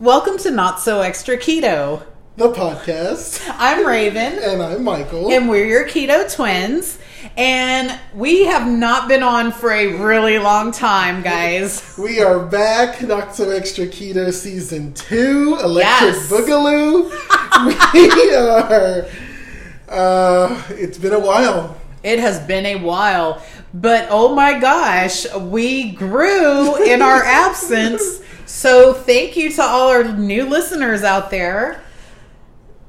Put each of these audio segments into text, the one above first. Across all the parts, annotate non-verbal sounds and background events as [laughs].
Welcome to Not So Extra Keto. the podcast. I'm Raven, [laughs] And I'm Michael. and we're your keto twins. And we have not been on for a really long time, guys. [laughs] we are back, Not So Extra Keto Season 2, Electric Yes. Boogaloo. [laughs] we are, uh, it's been a while. It has been a while, but oh my gosh, we grew in our absence. So thank you to all our new listeners out there.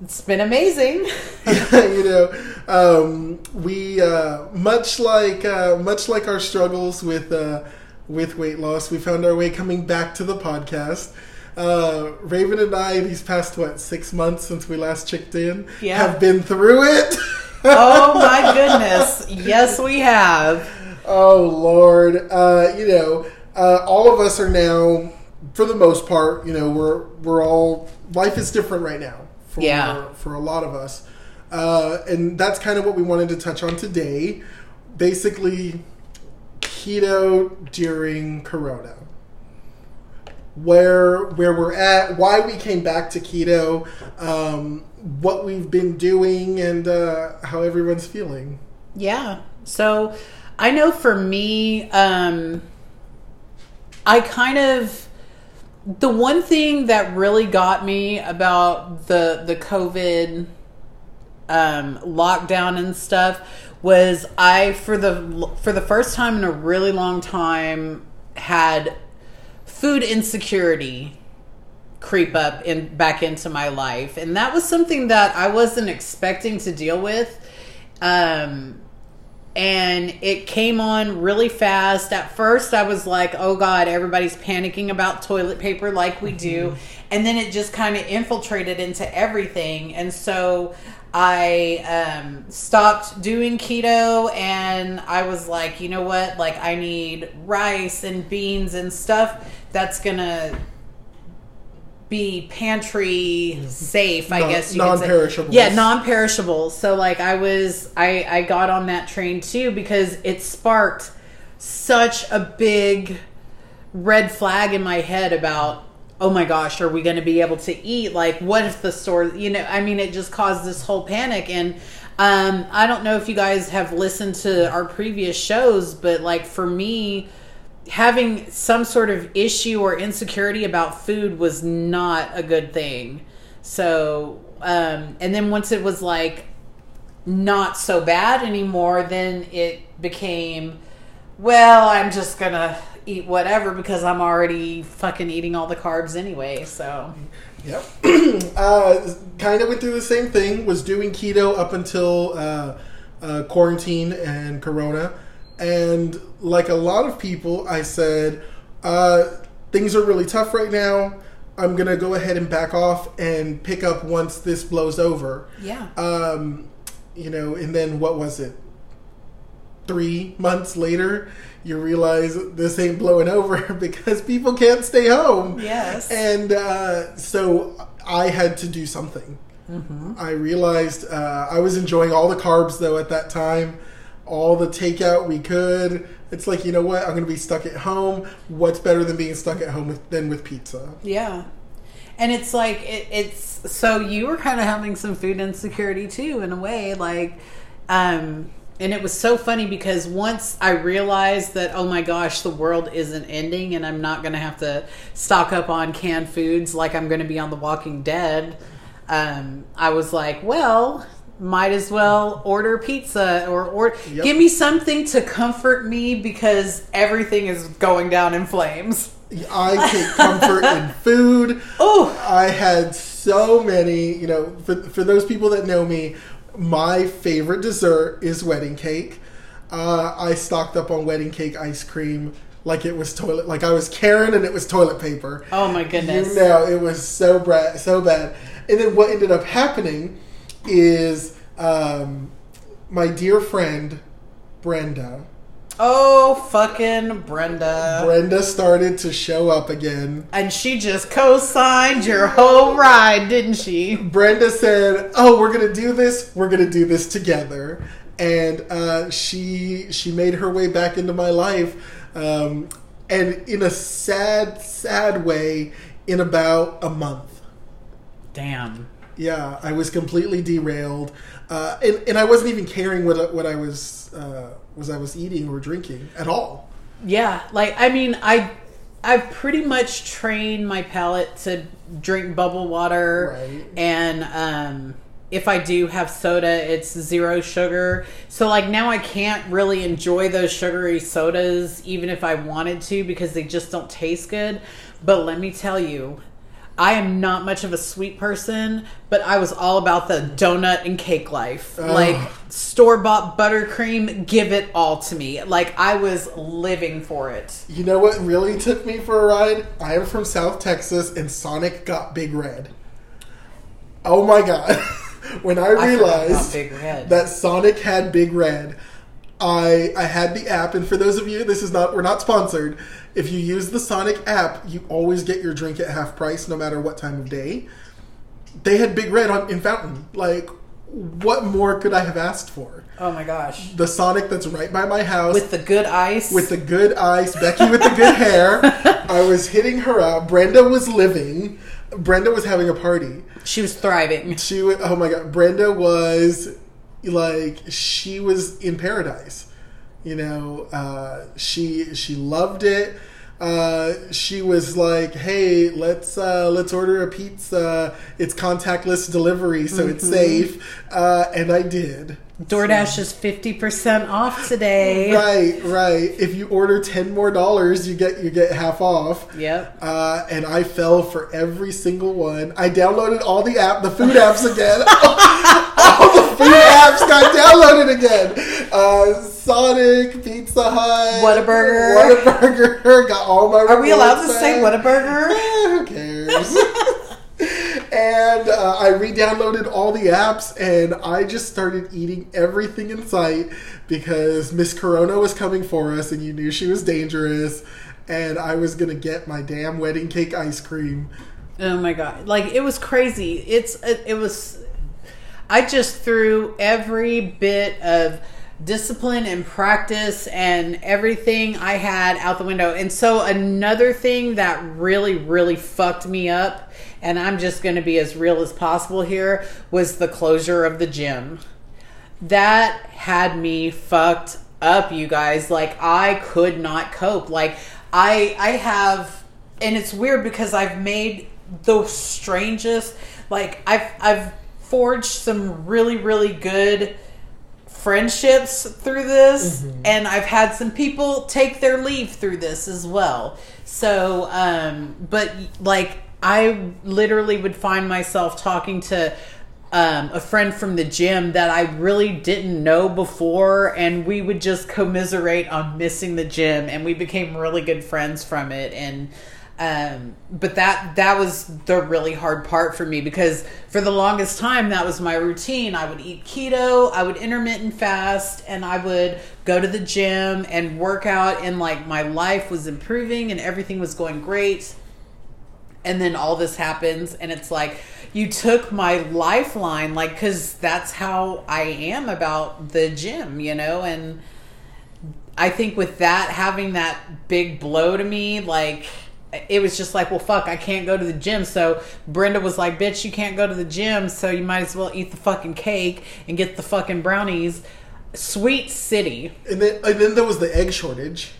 It's been amazing. [laughs] [laughs] you know, um, we, uh, much like, uh, much like our struggles with, uh, with weight loss, we found our way coming back to the podcast. Uh, Raven and I, these past, what, six months since we last checked in, Yeah. have been through it. Oh my [laughs] goodness. Yes, we have. Oh Lord, uh, you know, uh, all of us are now, for the most part, you know, we're we're all life is different right now. For, Yeah. for a lot of us, uh, and that's kind of what we wanted to touch on today. Basically, keto during Corona. Where where we're at, why we came back to keto, um, what we've been doing, and uh, how everyone's feeling. Yeah. So I know for me, um, I kind of the one thing that really got me about the the COVID um, lockdown and stuff was I for the for the first time in a really long time had food insecurity creep up in back into my life. And that was something that I wasn't expecting to deal with. Um and it came on really fast. At first, I was like, oh God, everybody's panicking about toilet paper like we do. And then it just kind of infiltrated into everything. And so I um, stopped doing keto and I was like, you know what? Like, I need rice and beans and stuff that's going to be pantry safe, I Non- guess you non-perishable. Yeah, non-perishable. So like I was I I got on that train too because it sparked such a big red flag in my head about oh my gosh, are we going to be able to eat? Like what if the store, you know, I mean it just caused this whole panic and um I don't know if you guys have listened to our previous shows, but like for me having some sort of issue or insecurity about food was not a good thing. So, um, and then once it was like not so bad anymore, then it became, well, I'm just gonna eat whatever because I'm already fucking eating all the carbs anyway. So, Yep. [clears throat] uh, kind of went through the same thing. Was doing keto up until uh, uh, quarantine and Corona, and like a lot of people, I said uh, things are really tough right now. I'm gonna go ahead and back off and pick up once this blows over. yeah. Um, you know, and then what was it? Three months later, you realize this ain't blowing over [laughs] because people can't stay home. Yes. And uh, so I had to do something. I realized uh, I was enjoying all the carbs though at that time, all the takeout we could. It's like you know what? I'm going to be stuck at home. What's better than being stuck at home with, than with pizza? Yeah. And it's like it, it's so you were kind of having some food insecurity too in a way like um and it was so funny because once I realized that oh my gosh the world isn't ending and I'm not going to have to stock up on canned foods like I'm going to be on The Walking Dead um I was like well might as well order pizza or or Yep. give me something to comfort me because everything is going down in flames. I take comfort in [laughs] food. Oh, I had so many, you know, for, for those people that know me, my favorite dessert is wedding cake. Uh, I stocked up on wedding cake ice cream like it was toilet, like I was Karen and it was toilet paper. Oh my goodness. You know, it was so bad, so bad. And then what ended up happening is um, my dear friend Brenda. Oh, fucking Brenda. Brenda started to show up again. and she just co signed your whole ride, didn't she? Brenda said, "Oh, we're gonna do this. We're gonna do this together." And uh, she she made her way back into my life, um, and in a sad, sad way, in about a month. Damn. Yeah, I was completely derailed, uh, and and I wasn't even caring what what I was uh, was I was eating or drinking at all. Yeah, like I mean, I I've pretty much trained my palate to drink bubble water, Right. and um, if I do have soda, it's zero sugar. So like now I can't really enjoy those sugary sodas, even if I wanted to, because they just don't taste good. But let me tell you. I am not much of a sweet person, but I was all about the donut and cake life. Like store bought buttercream, give it all to me. Like I was living for it. You know what really took me for a ride? I am from South Texas, and Sonic got Big Red. Oh my god! [laughs] when I I realized Red. that Sonic had Big Red, I I had the app, and for those of you, this is not we're not sponsored. If you use the Sonic app, you always get your drink at half price, no matter what time of day. They had Big Red on in Fountain. Like, what more could I have asked for? Oh my gosh. The Sonic that's right by my house With the good ice. with the good ice, Becky with the good [laughs] hair. I was hitting her up. Brenda was living. Brenda was having a party. she was thriving. She was, oh my god, Brenda was like she was in paradise. You know, uh, she she loved it. Uh, she was like, "Hey, let's uh, let's order a pizza. It's contactless delivery, so it's safe." Uh, and I did. DoorDash is 50% off today. Right, right. If you order ten more dollars, you get you get half off. Yep. Uh, and I fell for every single one. I downloaded all the app, the food apps again. [laughs] all the food apps got downloaded again. Uh, Sonic, Pizza Hut, Whataburger. Whataburger. Got all my. Are we allowed to rewards say back. Whataburger? [laughs] Eh, who cares? [laughs] and uh, I re-downloaded all the apps, and I just started eating everything in sight because Miss Corona was coming for us, and you knew she was dangerous, and I was gonna get my damn wedding cake ice cream. Oh my god. Like it was crazy. It's it, it was I just threw every bit of discipline and practice and everything I had out the window. And so another thing that really really fucked me up and I'm just going to be as real as possible here was the closure of the gym. That had me fucked up, you guys. Like I could not cope. Like I I have and it's weird because I've made the strangest like I've I've forged some really really good friendships through this and I've had some people take their leave through this as well. So um but like I literally would find myself talking to um, a friend from the gym that I really didn't know before, and we would just commiserate on missing the gym, and we became really good friends from it. And um, but that that was the really hard part for me because for the longest time that was my routine. I would eat keto, I would intermittent fast, and I would go to the gym and work out, and like my life was improving and everything was going great and then all this happens and it's like you took my lifeline like because that's how i am about the gym you know and i think with that having that big blow to me like it was just like well fuck i can't go to the gym. So brenda was like bitch you can't go to the gym so you might as well eat the fucking cake and get the fucking brownies. Sweet city. And then, and then there was the egg shortage.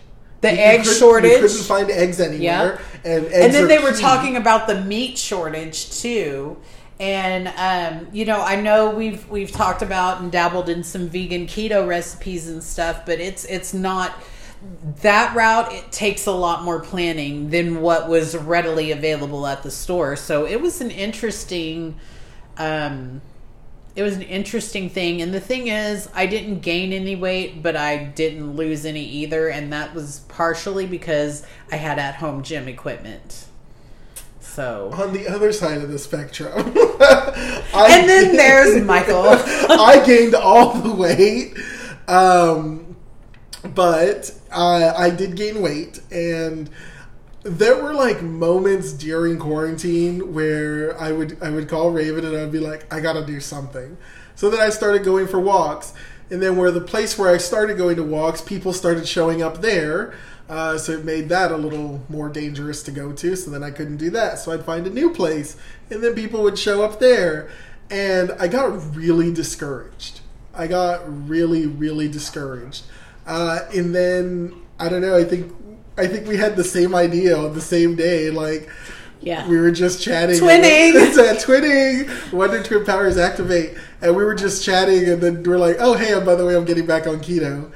the You- egg couldn't- You shortage. couldn't find eggs anywhere, and eggs and then they were talking about the meat shortage too. And um, you know i know we've we've talked about and dabbled in some vegan keto recipes and stuff but it's it's not that route it takes a lot more planning than what was readily available at the store. So it was an interesting um it was an interesting thing. And the thing is i didn't gain any weight but i didn't lose any either. And that was partially because i had at home gym equipment. So. On the other side of the spectrum. I, and then there's [laughs] michael. I gained all the weight, um, but I, I did gain weight, and there were like moments during quarantine where I would I would call Raven and I'd be like, I gotta do something. So then I started going for walks, and then where the place where I started going to walks, people started showing up there. Uh, so it made that a little more dangerous to go to. So then I couldn't do that. So I'd find a new place, and then people would show up there, and I got really discouraged. I got really, really discouraged. Uh, and then I don't know. I think I think we had the same idea on the same day. Like Yeah. we were just chatting. Twinning! [laughs] It's a twinning. Wonder Twin powers activate, and we were just chatting, and then we're like, "Oh, hey, and by the way, I'm getting back on keto,"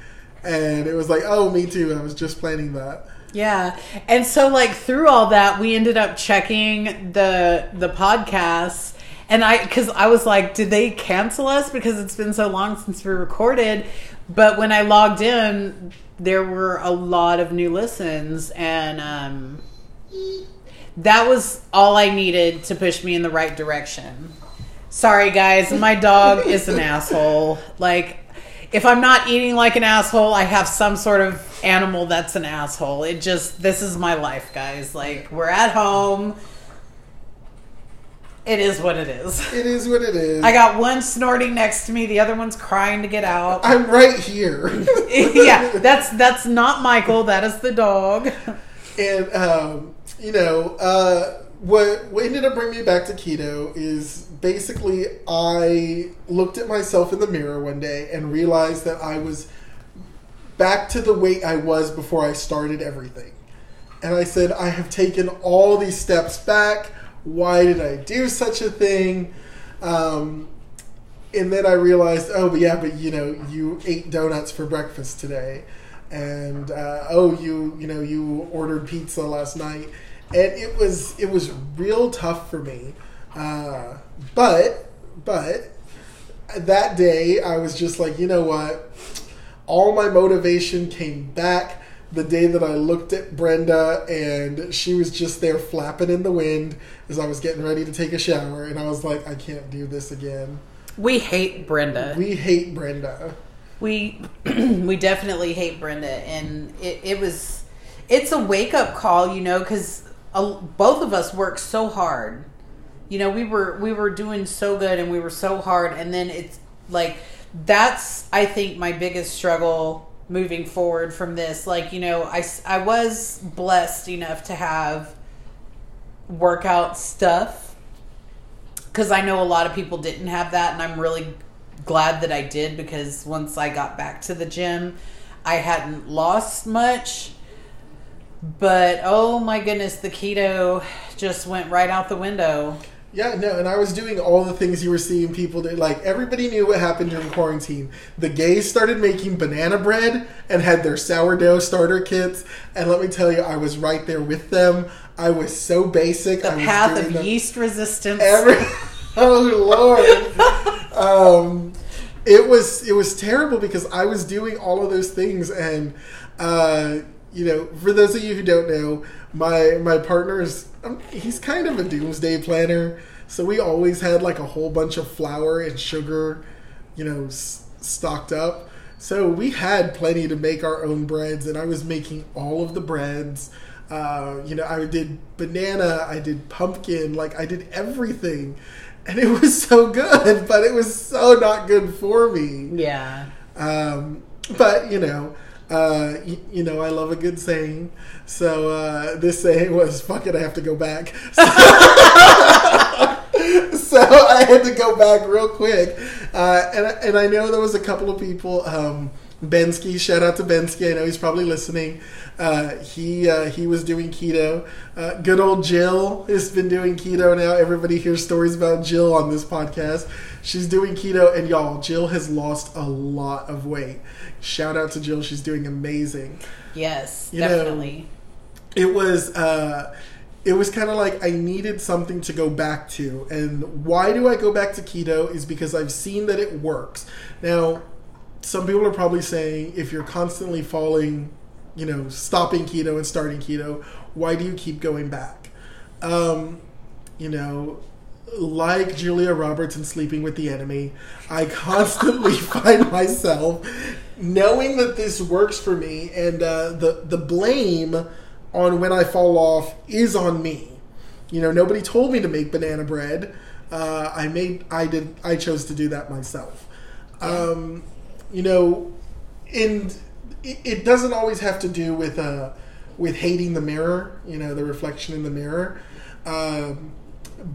and it was like, "Oh, me too. I was just planning that." Yeah. And so like through all that we ended up checking the the podcasts and I cuz I was like did they cancel us because it's been so long since we recorded but when I logged in there were a lot of new listens and um that was all I needed to push me in the right direction. Sorry guys, my dog [laughs] is an asshole. Like if I'm not eating like an asshole, I have some sort of animal that's an asshole. It just this is my life, guys. Like we're at home. It is what it is. It is what it is. I got one snorting next to me, the other one's crying to get out. I'm right here. [laughs] yeah, that's that's not Michael, that is the dog. and um, you know uh, what what ended up bringing me back to keto is basically I looked at myself in the mirror one day and realized that I was back to the weight I was before I started everything. And I said, I have taken all these steps back. Why did I do such a thing? Um, and then I realized, oh, but yeah, but you know, you ate donuts for breakfast today, and uh, oh, you you know, you ordered pizza last night, and it was it was real tough for me. Uh, but but that day, I was just like, you know what? All my motivation came back the day that I looked at Brenda and she was just there flapping in the wind as I was getting ready to take a shower, and I was like, I can't do this again. We hate Brenda. We hate Brenda. we [clears throat] we definitely hate Brenda, and it, it was it's a wake up call, you know, because both of us worked so hard. You know, we were we were doing so good, and we were so hard, and then it's like that's I think my biggest struggle moving forward from this. Like you know, I I was blessed enough to have workout stuff because I know a lot of people didn't have that, and I'm really glad that I did because once I got back to the gym, I hadn't lost much. But oh my goodness, the keto just went right out the window. Yeah, no, and I was doing all the things you were seeing people do. Like everybody knew what happened during quarantine. The gays started making banana bread and had their sourdough starter kits. And let me tell you, I was right there with them. I was so basic. The I was path of them yeast resistance. Every, [laughs] oh lord, um, it was it was terrible because I was doing all of those things, and uh, you know, for those of you who don't know, my my partner is um, he's kind of a doomsday planner, so we always had like a whole bunch of flour and sugar, you know, s- stocked up. So we had plenty to make our own breads, and I was making all of the breads. Uh, you know, I did banana, I did pumpkin, like I did everything, and it was so good, but it was so not good for me. yeah. Um, but you know, uh, y- you know, I love a good saying. So uh, this saying was, "Fuck it, I have to go back." [laughs] so I had to go back real quick, uh, and and I know there was a couple of people. Um, Bensky, shout out to Bensky. I know he's probably listening. Uh, he uh, he was doing keto. Uh, good old Jill has been doing keto now. Everybody hears stories about Jill on this podcast. She's doing keto, and y'all, Jill has lost a lot of weight. Shout out to Jill. She's doing amazing. Yes, You know, definitely. It was uh, it was kind of like I needed something to go back to, and why do I go back to keto? Is because I've seen that it works. Now, some people are probably saying if you're constantly falling, you know, stopping keto and starting keto, why do you keep going back? Um, you know, like Julia Roberts in Sleeping with the Enemy, I constantly [laughs] find myself knowing that this works for me, and uh, the the blame on when I fall off is on me. You know, nobody told me to make banana bread. Uh, I made, I did, I chose to do that myself. Um, you know, and it, doesn't always have to do with uh, with hating the mirror, you know, the reflection in the mirror. Um,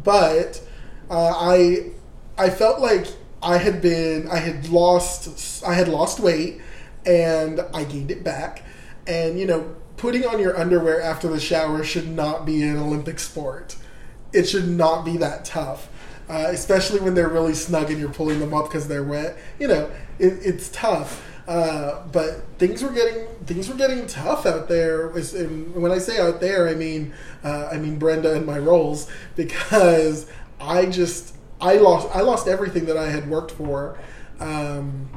but uh, I I felt like I had been I had lost I had lost weight and I gained it back, and you know, putting on your underwear after the shower should not be an Olympic sport. It should not be that tough. Uh, especially when they're really snug and you're pulling them up because they're wet. You know, it, it's tough. Uh, but things were getting things were getting tough out there. And when I say out there, I mean uh, I mean Brenda and my rolls because I just I lost I lost everything that I had worked for. Um,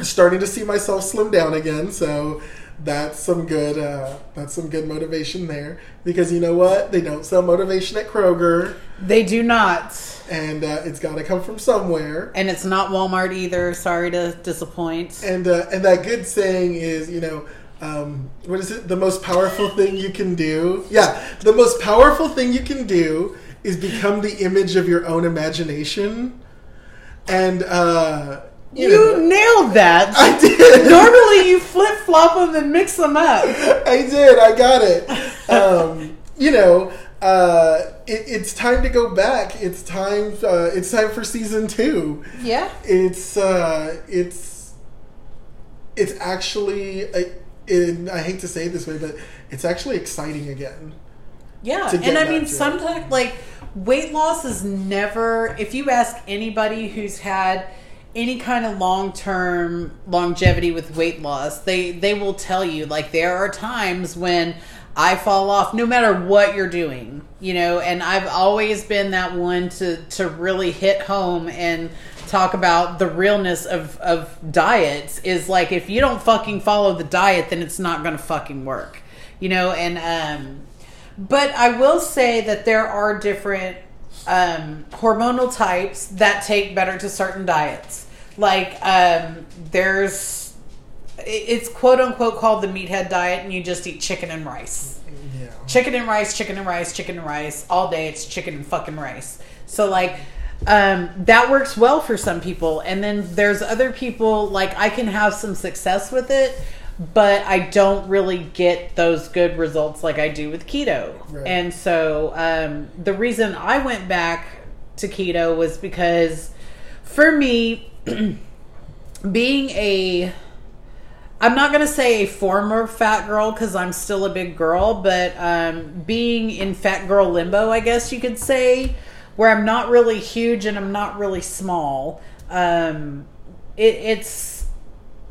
starting to see myself slim down again, so that's some good uh, that's some good motivation there. Because you know what? They don't sell motivation at Kroger. They do not. and uh, it's got to come from somewhere. And it's not Walmart either. Sorry to disappoint. and uh, and that good saying is you know um, what is it? The most powerful thing you can do. Yeah the most powerful thing you can do is become the image of your own imagination. And uh, you, You nailed that. I did Normally you flip flop them and mix them up. I did. I got it. Um, you know, uh, it, it's time to go back. It's time. Uh, it's time for season two. Yeah. It's uh, it's it's actually. I, it, I hate to say it this way, but it's actually exciting again. Yeah, and I mean, sometimes like weight loss is never. If you ask anybody who's had any kind of long term longevity with weight loss, they they will tell you like there are times when I fall off, no matter what you're doing, you know. And I've always been that one to to really hit home and talk about the realness of of diets. Is like if you don't fucking follow the diet, then it's not going to fucking work, you know. And um but I will say that there are different um, hormonal types that take better to certain diets. Like um, there's, it's quote unquote called the meathead diet, and you just eat chicken and rice. Yeah. Chicken and rice, chicken and rice, chicken and rice all day. It's chicken and fucking rice. So like um, that works well for some people, and then there's other people like I can have some success with it, but I don't really get those good results like I do with keto. Right. And so um, the reason I went back to keto was because for me, [clears throat] being a I'm not going to say a former fat girl because I'm still a big girl, but um, being in fat girl limbo, I guess you could say, where I'm not really huge and I'm not really small. Um, it, it's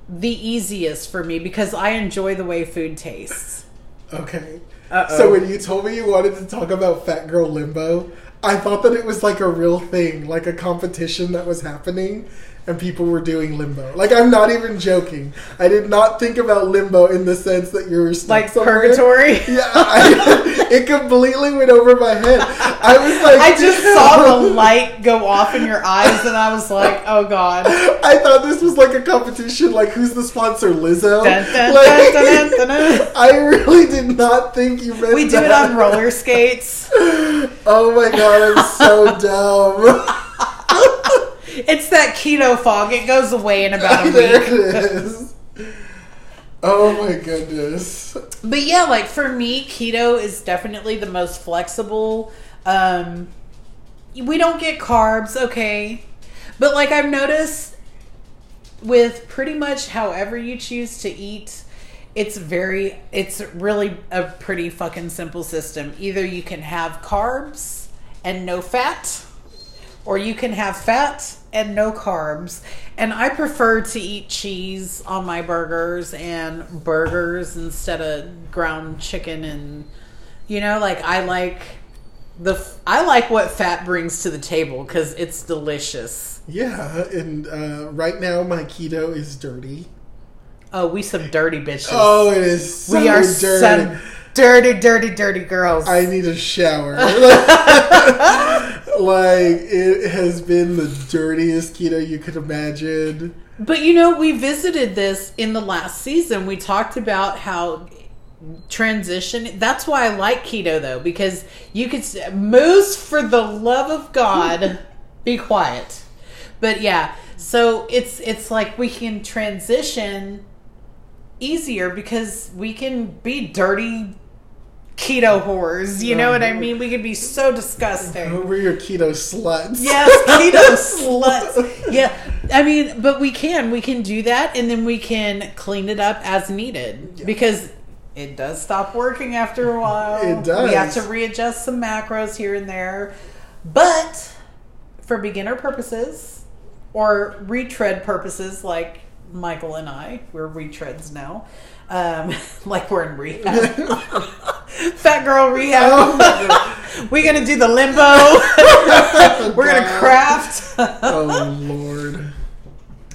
the easiest for me because I enjoy the way food tastes. Okay. Uh-oh. So when you told me you wanted to talk about Fat Girl Limbo, I thought that it was like a real thing, like a competition that was happening and people were doing limbo. Like I'm not even joking. I did not think about limbo in the sense that you're stuck Like somewhere. purgatory. [laughs] Yeah, I, it completely went over my head. I was like, I just saw [laughs] the light go off in your eyes and I was like, oh god. I thought this was like a competition, like who's the sponsor, Lizzo? Dun, dun, Like, dun. [laughs] I really did not think you meant We do it on roller skates. Oh my god, I'm so dumb. It's that keto fog. It goes away in about a [laughs] there week. it is. Oh my goodness. But yeah, like for me, keto is definitely the most flexible. Um, we don't get carbs, okay, but like I've noticed with pretty much however you choose to eat, it's very, it's really a pretty fucking simple system. Either you can have carbs and no fat, or you can have fat and no carbs. And I prefer to eat cheese on my burgers and burgers instead of ground chicken and you know, like I like the f- I like what fat brings to the table cuz it's delicious. Yeah, and uh, right now my keto is dirty. Oh, we some dirty bitches. Oh, it is so we are dirty. some dirty dirty dirty girls. I need a shower. [laughs] [laughs] like it has been the dirtiest keto you could imagine. But you know, we visited this in the last season. We talked about how transition. That's why I like keto though, because you could moose for the love of God, [laughs] be quiet. But yeah, so it's it's like we can transition easier because we can be dirty keto whores. You know what I mean? We could be so disgusting. We're your keto sluts. Yes, keto [laughs] sluts. Yeah, I mean, but we can we can do that, and then we can clean it up as needed because it does stop working after a while. It does. We have to readjust some macros here and there, but for beginner purposes or retread purposes, like Michael and I, we're retreads now. Um, [laughs] like we're in rehab. [laughs] Fat girl rehab. Oh [laughs] we're gonna do the limbo. we're gonna craft. Oh lord.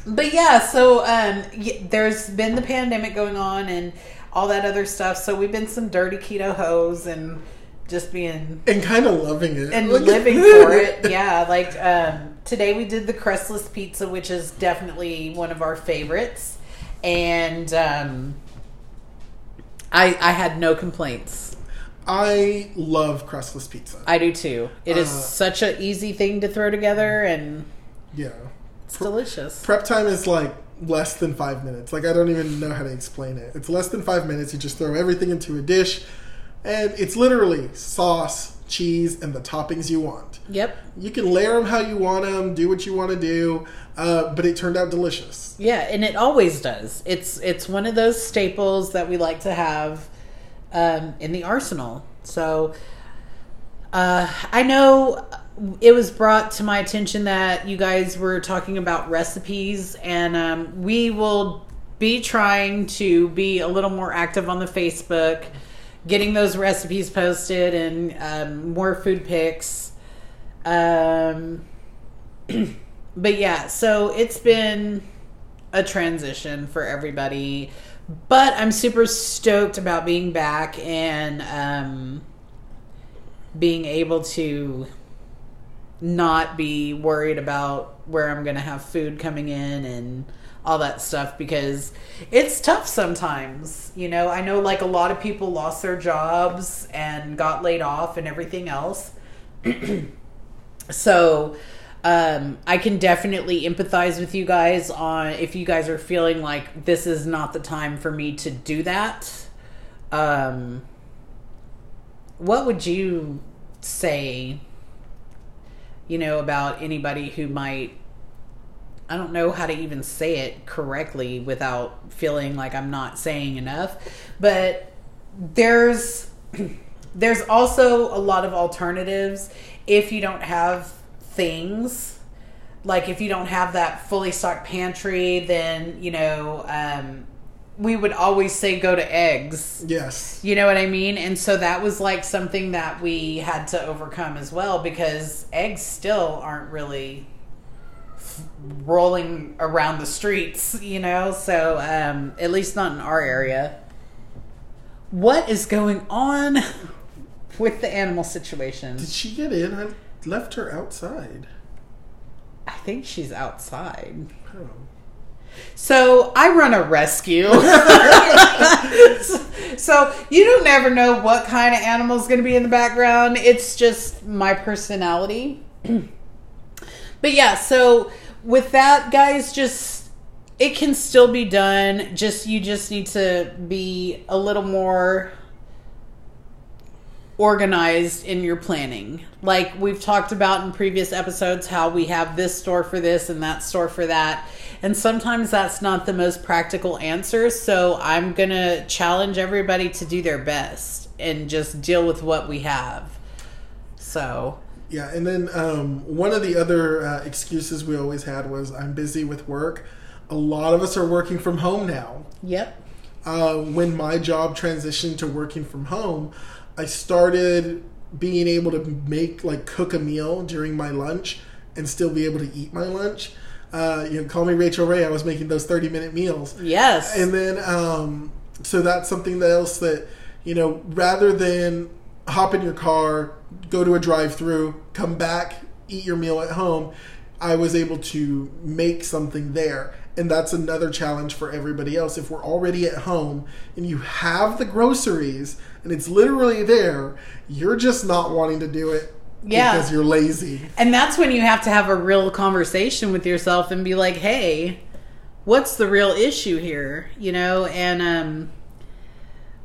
But yeah, so um, y- there's been the pandemic going on and all that other stuff. So we've been some dirty keto hoes and just being And kind of loving it. and Look- living for it. Yeah, like um, today we did the crustless pizza, which is definitely one of our favorites, and um, I I had no complaints. I love crustless pizza. I do too. It is Uh, such an easy thing to throw together, and yeah. it's delicious. Prep time is like less than five minutes. Like I don't even know how to explain it. It's less than five minutes. You just throw everything into a dish, and it's literally sauce, cheese, and the toppings you want. Yep. You can layer them how you want them, do what you want to do, uh, but it turned out delicious. Yeah, and it always does. It's it's one of those staples that we like to have um, in the arsenal. So uh, I know it was brought to my attention that you guys were talking about recipes, and um, we will be trying to be a little more active on the Facebook, getting those recipes posted and um, more food pics. Um, [clears throat] but yeah, so it's been a transition for everybody. But I'm super stoked about being back and um, being able to not be worried about where I'm going to have food coming in and all that stuff because it's tough sometimes. You know, I know like a lot of people lost their jobs and got laid off and everything else. [clears throat] So um, I can definitely empathize with you guys on if you guys are feeling like this is not the time for me to do that. Um, what would you say, you know, about anybody who might? I don't know how to even say it correctly without feeling like I'm not saying enough, but there's [clears throat] there's also a lot of alternatives if you don't have things. Like if you don't have that fully stocked pantry then you know um, we would always say go to eggs. Yes. you know what i mean? And so that was like something that we had to overcome as well because eggs still aren't really rolling around the streets you know so um, at least not in our area what is going on [laughs] with the animal situation Did she get in? I left her outside. i think she's outside Oh. So I run a rescue. [laughs] so you don't never know what kind of animal is going to be in the background. It's just my personality. [clears throat] but yeah, so with that, guys, just it can still be done. Just you just need to be a little more organized in your planning. Like we've talked about in previous episodes, how we have this store for this and that store for that. And sometimes that's not the most practical answer. So I'm going to challenge everybody to do their best and just deal with what we have. So, Yeah, and then um, one of the other uh, excuses we always had was I'm busy with work. A lot of us are working from home now. yep. uh, when my job transitioned to working from home, I started being able to make like cook a meal during my lunch and still be able to eat my lunch. Uh, you know, call me Rachael Ray. I was making those thirty minute meals, Yes. and then um, so that's something else that you know rather than hop in your car, go to a drive through, come back, eat your meal at home, I was able to make something there. And that's another challenge for everybody else. If we're already at home and you have the groceries and it's literally there, you're just not wanting to do it Yeah. because you're lazy. And that's when you have to have a real conversation with yourself and be like, hey, what's the real issue here? You know, and um,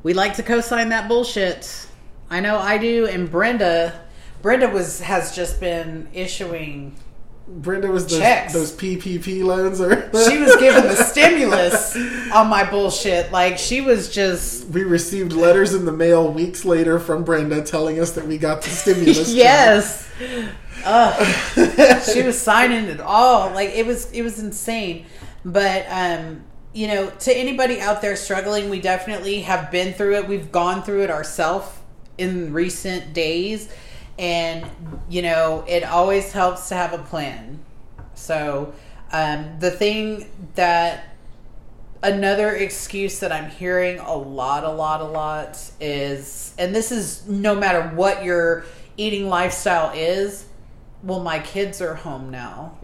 we like to co-sign that bullshit. I know I do, and Brenda, Brenda was has just been issuing. Brenda was those, Checks. those PPP loans, or [laughs] She was giving the stimulus on my bullshit. Like she was just we received letters in the mail weeks later from Brenda telling us that we got the stimulus. [laughs] yes. [laughs] She was signing it all. Like it was it was insane. But um you know, to anybody out there struggling, we definitely have been through it. We've gone through it ourselves in recent days. And, you know, it always helps to have a plan. So, um, the thing that another excuse that I'm hearing a lot, a lot, a lot is, and this is no matter what your eating lifestyle is, well, my kids are home now.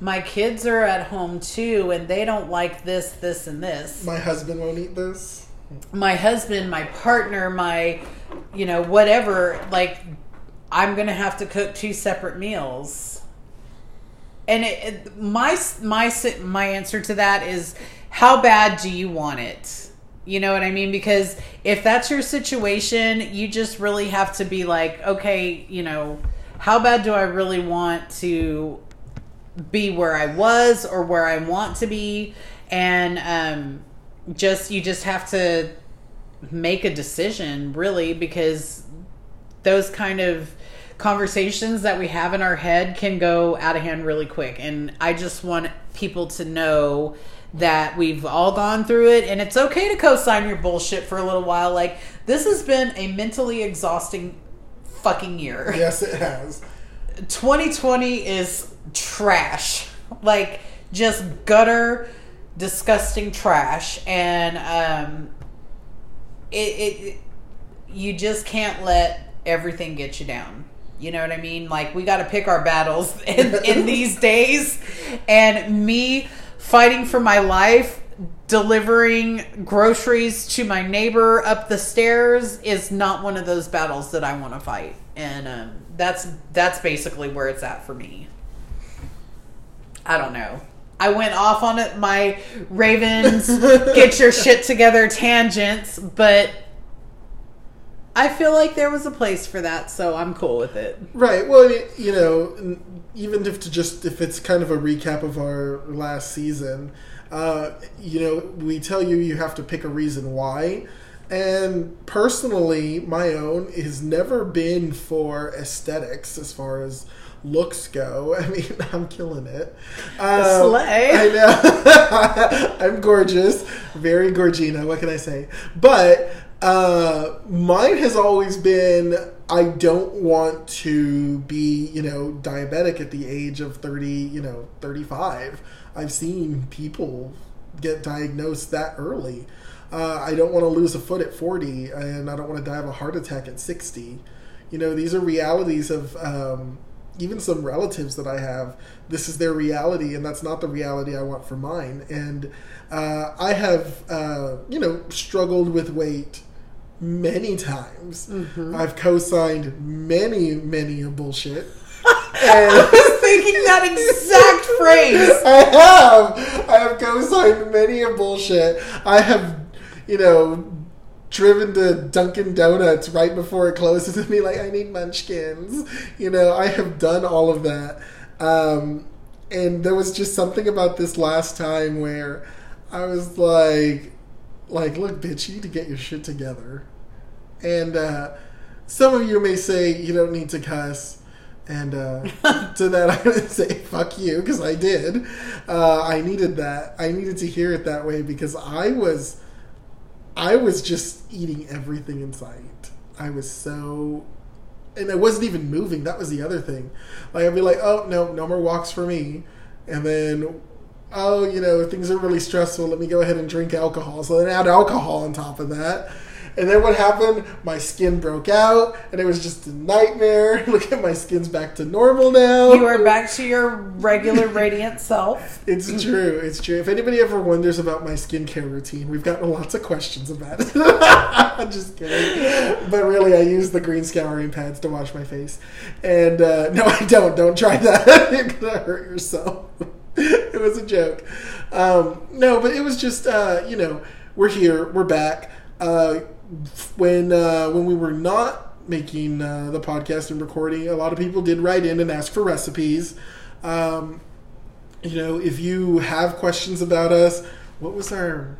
My kids are at home too, and they don't like this, this, and this. My husband won't eat this. My husband, my partner, my, you know, whatever, like, I'm going to have to cook two separate meals. And it, it, my my my answer to that is how bad do you want it? You know what i mean? Because if that's your situation you just really have to be like okay you know how bad do i really want to be where i was or where i want to be? And um just you just have to make a decision really because those kind of conversations that we have in our head can go out of hand really quick. And I just want people to know that we've all gone through it and it's okay to co-sign your bullshit for a little while. Like this has been a mentally exhausting fucking year. [laughs] Yes, it has. 2020 is trash. Like just gutter disgusting trash and um it, it you just can't let everything get you down. You know what I mean? Like we got to pick our battles [laughs] in, in [laughs] these days. And me fighting for my life, delivering groceries to my neighbor up the stairs is not one of those battles that I want to fight. And um, that's that's basically where it's at for me. I don't know. I went off on it my Ravens get your shit together tangents, but I feel like there was a place for that, so I'm cool with it. Right. Well, you know, even if to just if it's kind of a recap of our last season, uh, you know, we tell you you have to pick a reason why. And personally, my own has never been for aesthetics as far as looks go. [laughs] I mean, I'm killing it. Um, Slay. I know. [laughs] I'm gorgeous, very gorgina. What can I say? But uh, mine has always been I don't want to be, you know, diabetic at the age of 30, you know, 35. I've seen people get diagnosed that early. Uh, I don't want to lose a foot at 40, and I don't want to die of a heart attack at 60. You know, these are realities of um, even some relatives that I have. This is their reality, and that's not the reality I want for mine. And uh, I have, uh, you know, struggled with weight many times. I've co-signed many, many a bullshit. [laughs] I was thinking that exact phrase. [laughs] I have. I have co-signed many a bullshit. I have, you know, driven to Dunkin' Donuts right before it closes [laughs] and be like, I need munchkins. You know, I have done all of that. Um, and there was just something about this last time where I was like, like, look, bitch, you need to get your shit together. And uh, some of you may say you don't need to cuss. And uh, [laughs] to that, [laughs] I would say, fuck you, because I did. Uh, I needed that. I needed to hear it that way because I was, I was just eating everything in sight. I was so, and I wasn't even moving. That was the other thing. Like I'd be like, oh no, no more walks for me, and then, oh, you know, things are really stressful. Let me go ahead and drink alcohol. So then add alcohol on top of that. And then what happened? My skin broke out, and it was just a nightmare. [laughs] Look at my skin's back to normal now. You are back to your regular radiant self. [laughs] It's true. It's true. If anybody ever wonders about my skincare routine, we've gotten lots of questions about it. I'm [laughs] just kidding. But really, I use the green scouring pads to wash my face. And uh, no, I don't. Don't try that. You're gonna hurt yourself. It was a joke. Um, no, but it was just uh, you know we're here, we're back. Uh, when uh, when we were not making uh, the podcast and recording, a lot of people did write in and ask for recipes. Um, you know, if you have questions about us, what was our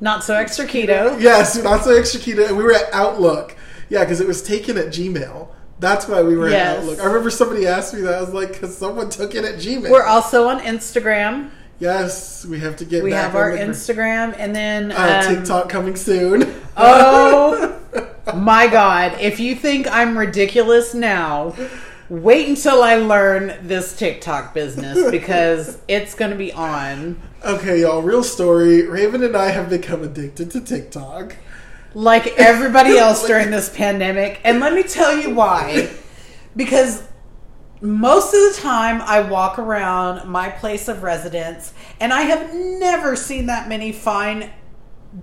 Not so extra keto. [laughs] yes, not so extra keto, and we were at Outlook. Yeah, because it was taken at Gmail. That's why we were Yes. at Outlook. I remember somebody asked me that. I was like, because someone took it at Gmail. We're also on Instagram. Yes, we have to get. We back have our the- Instagram, and then Uh, um, TikTok coming soon. [laughs] Oh my god! If you think I'm ridiculous now, wait until I learn this TikTok business because [laughs] it's going to be on. okay, y'all. Real story. Raven and I have become addicted to TikTok. like everybody [laughs] else during this pandemic. And let me tell you why. Because most of the time I walk around my place of residence and I have never seen that many fine,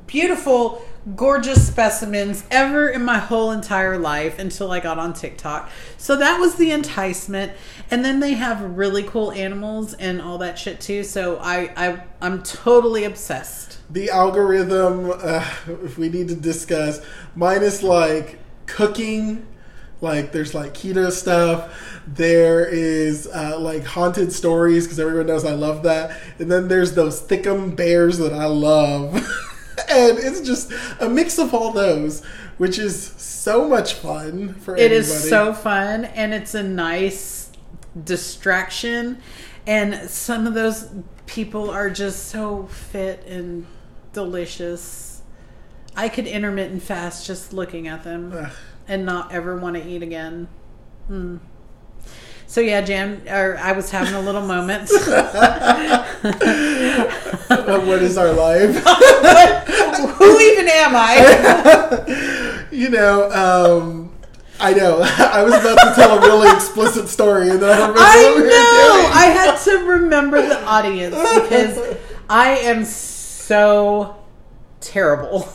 beautiful, gorgeous specimens ever in my whole entire life until I got on TikTok. So that was the enticement. And then they have really cool animals and all that shit too. So I, I I'm totally obsessed. the algorithm uh, if [laughs] we need to discuss mine is like cooking like there's like keto stuff there is uh, like haunted stories because everyone knows i love that and then there's those thickum bears that i love [laughs] and it's just a mix of all those which is so much fun for It is everybody. so fun and it's a nice distraction. And some of those people are just so fit and delicious. I could intermittent fast just looking at them Ugh. And not ever want to eat again. Mm. So yeah, Jan, or I was having a little moment. what is our life [laughs] Who even am I? [laughs] you know um I know. [laughs] I was about to tell a really explicit story, and then I remember I we know. I had to remember the audience because I am so terrible.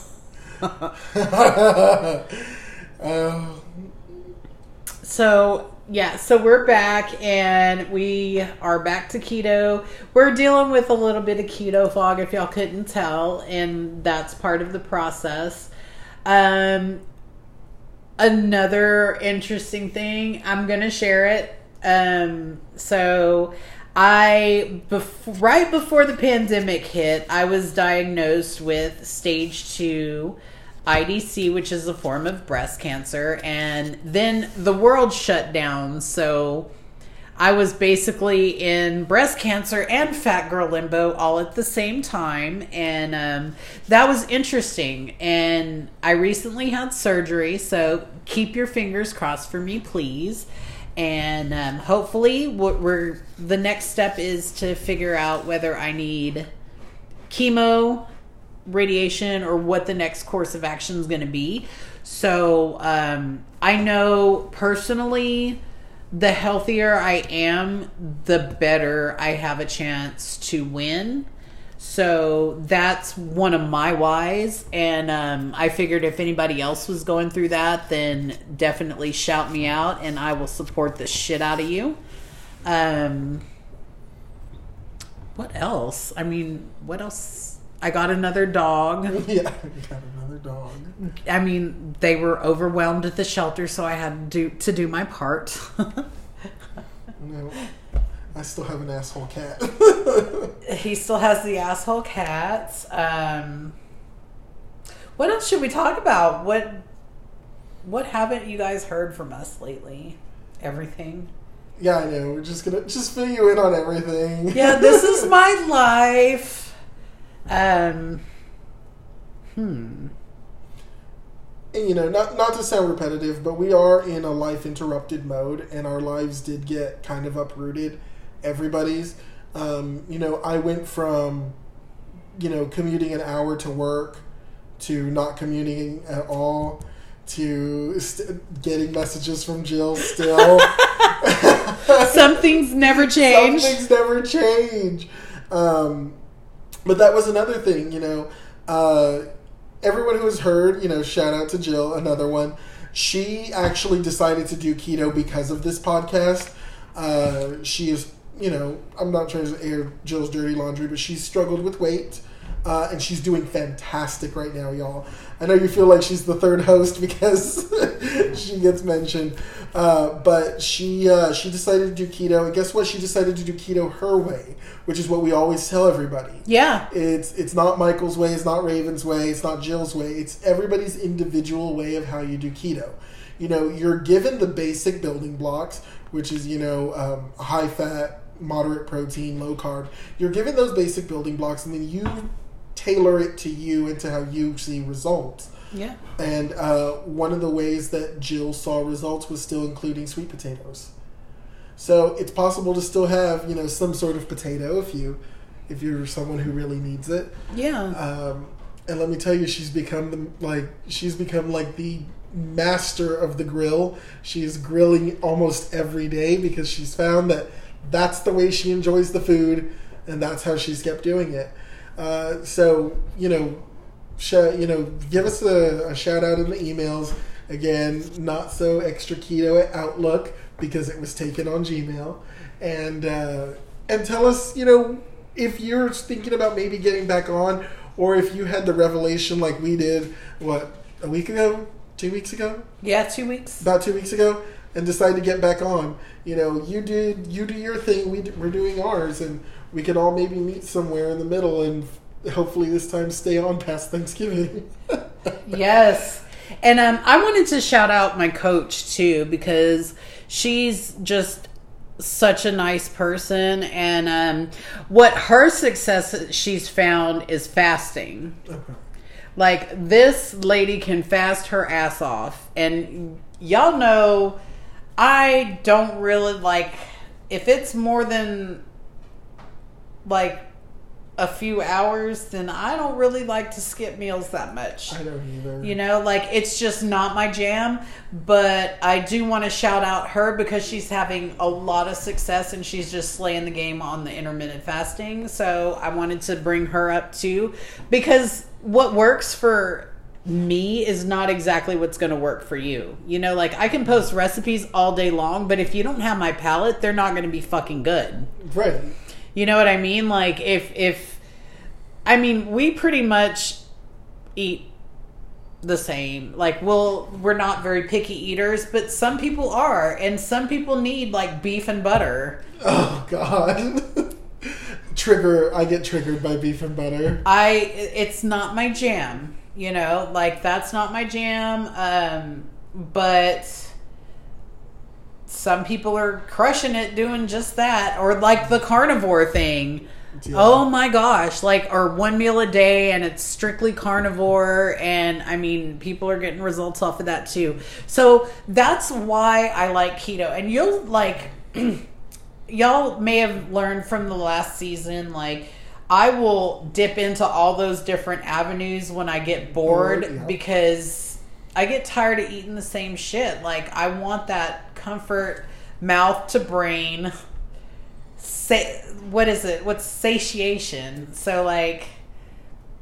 Oh, So, yeah, so we're back and we are back to keto. We're dealing with a little bit of keto fog, if y'all couldn't tell, and that's part of the process. Um, another interesting thing, I'm to share it. Um, so, I, bef- right before the pandemic hit, I was diagnosed with stage two IDC, which is a form of breast cancer, and then the world shut down. So I was basically in breast cancer and fat girl limbo all at the same time, and um, that was interesting. And I recently had surgery, so keep your fingers crossed for me, please. And um, hopefully, what we're the next step is to figure out whether I need chemo radiation or what the next course of action is going to be. So um, I know personally, the healthier I am, the better I have a chance to win. So that's one of my whys. And um, I figured if anybody else was going through that, then definitely shout me out and I will support the shit out of you. Um, what else? I mean, what else? I got another dog. [laughs] yeah, got another dog. I mean, they were overwhelmed at the shelter, so I had to do, to do my part. [laughs] No, I still have an asshole cat. [laughs] he still has the asshole cats. Um, what else should we talk about? What what haven't you guys heard from us lately? Everything. yeah, I know. We're just gonna just fill you in on everything. Yeah, this is my life. Um. Hmm. And, you know, not not to sound repetitive, but we are in a life interrupted mode, and our lives did get kind of uprooted. Everybody's. Um, you know, I went from, you know, commuting an hour to work to not commuting at all to st- getting messages from Jill still. [laughs] Some things never change. Some things never change. Um, but that was another thing, you know. Uh, everyone who has heard, you know, shout out to Jill, another one. She actually decided to do keto because of this podcast. Uh, she is you know, I'm not trying to air Jill's dirty laundry, but she's struggled with weight. Uh, and she's doing fantastic right now, y'all. I know you feel like she's the third host [laughs] because [laughs] she gets mentioned, uh, but she uh, she decided to do keto, and guess what? She decided to do keto her way, which is what we always tell everybody. Yeah. It's it's not Michael's way, it's not Raven's way, it's not Jill's way. It's everybody's individual way of how you do keto. You know, you're given the basic building blocks, which is you know um, high fat, moderate protein, low carb. You're given those basic building blocks, and then you tailor it to you and to how you see results. Yeah. And uh, one of the ways that Jill saw results was still including sweet potatoes. So it's possible to still have you know some sort of potato if you if you're someone who really needs it. Yeah. Um, and let me tell you, she's become the like she's become like the master of the grill. She's grilling almost every day because she's found that that's the way she enjoys the food, and that's how she's kept doing it. Uh, so you know, sh- you know, give us a, a shout out in the emails. Again, not so extra keto at Outlook because it was taken on Gmail, and uh, and tell us, you know, if you're thinking about maybe getting back on, or if you had the revelation like we did, what a week ago, two weeks ago, yeah, two weeks. about two weeks ago, and decide to get back on. You know, you did you do your thing, we d- we're doing ours, and we can all maybe meet somewhere in the middle, and hopefully this time stay on past Thanksgiving. [laughs] yes. And um, I wanted to shout out my coach too because she's just such a nice person. And um, what her success she's found is fasting. Like this lady can fast her ass off. And y'all know I don't really like if it's more than like a few hours, then I don't really like to skip meals that much. I don't either. You know, like it's just not my jam, but I do want to shout out her because she's having a lot of success and she's just slaying the game on the intermittent fasting. So I wanted to bring her up too because what works for me is not exactly what's going to work for you. You know, like I can post recipes all day long, but if you don't have my palate, they're not going to be fucking good. right. You know what I mean? Like if if I mean we pretty much eat the same. Like we'll we're not very picky eaters, but some people are and some people need like beef and butter. Oh God. [laughs] Trigger. I get triggered by beef and butter. I it's not my jam, you know? Like that's not my jam. Um but some people are crushing it doing just that or like the carnivore thing. Yeah. Oh my gosh, like or one meal a day and it's strictly carnivore and I mean people are getting results off of that too. So that's why I like keto. And you'll like [clears throat] y'all may have learned from the last season like I will dip into all those different avenues when I get bored Bored, yeah. because I get tired of eating the same shit. Like I want that comfort mouth to brain say what is it? What's satiation? So like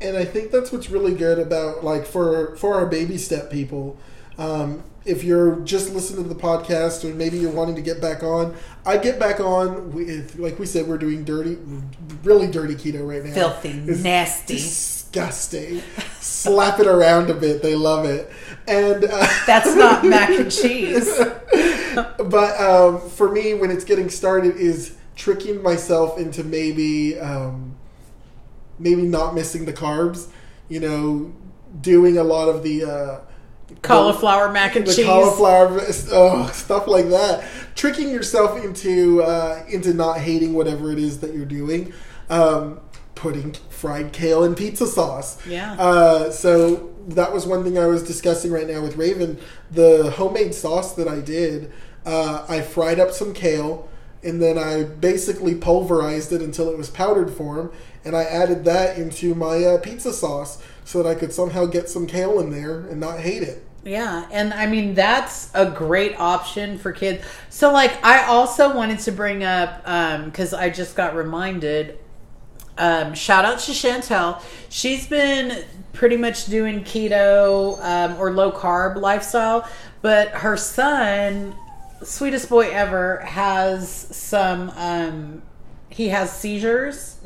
and I think that's what's really good about like for for our baby step people. Um, if you're just listening to the podcast or maybe you're wanting to get back on, I get back on with like we said we're doing dirty, really dirty keto right now. Filthy, It's nasty. disgusting. Slap it around a bit, they love it, and uh, that's not [laughs] mac and cheese. but um, for me, when it's getting started, is tricking myself into maybe um, maybe not missing the carbs. You know, doing a lot of the uh, Cauliflower mac and the cheese. cauliflower, oh, stuff like that. Tricking yourself into uh, into not hating whatever it is that you're doing. Um, putting fried kale in pizza sauce. Yeah. Uh, so that was one thing I was discussing right now with Raven. The homemade sauce that I did, uh, I fried up some kale and then I basically pulverized it until it was powdered form, and I added that into my uh, pizza sauce so that I could somehow get some kale in there and not hate it. Yeah, and I mean that's a great option for kids. So like I also wanted to bring up um cuz I just got reminded um shout out to Chantel. She's been pretty much doing keto um or low carb lifestyle, but her son sweetest boy ever has some um he has seizures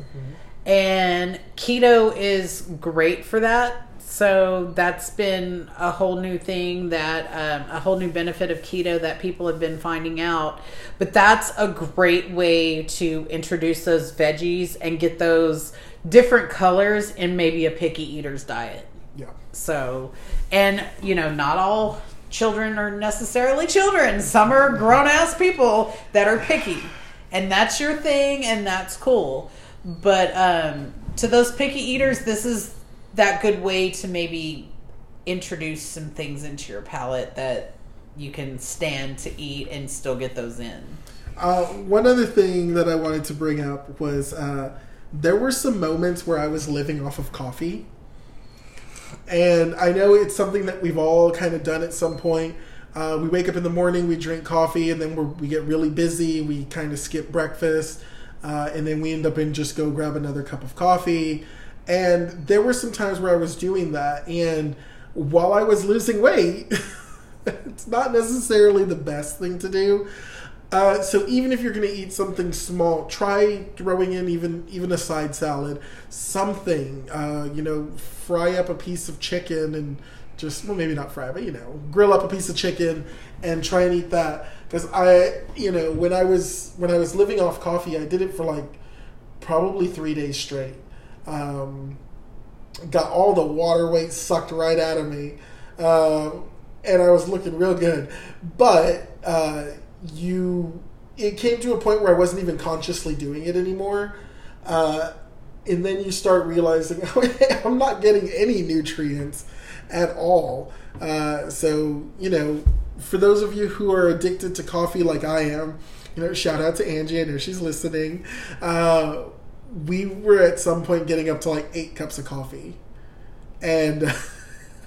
and keto is great for that so that's been a whole new thing that um, a whole new benefit of keto that people have been finding out but that's a great way to introduce those veggies and get those different colors in maybe a picky eater's diet Yeah. so, and you know, not all children are necessarily children. Some are grown ass people that are picky, and that's your thing, and that's cool. But um, to those picky eaters, this is that good way to maybe introduce some things into your palate that you can stand to eat and still get those in. Uh, one other thing that I wanted to bring up was uh, there were some moments where I was living off of coffee. And I know it's something that we've all kind of done at some point. Uh, we wake up in the morning, we drink coffee, and then we get really busy. We kind of skip breakfast, uh, and then we end up in just go grab another cup of coffee. And there were some times where I was doing that, and while I was losing weight, [laughs] it's not necessarily the best thing to do. Uh, so even if you're going to eat something small, try throwing in even even a side salad, something. Uh, you know, fry up a piece of chicken and just well maybe not fry, but you know, grill up a piece of chicken and try and eat that. Because I, you know, when I was when I was living off coffee, I did it for like probably three days straight. Um, got all the water weight sucked right out of me, uh, and I was looking real good. But uh, you, it came to a point where I wasn't even consciously doing it anymore. Uh, and then you start realizing [laughs] I'm not getting any nutrients at all. Uh, so you know, for those of you who are addicted to coffee like I am, you know, shout out to Angie. I know she's listening. Uh, we were at some point getting up to like eight cups of coffee, and [laughs]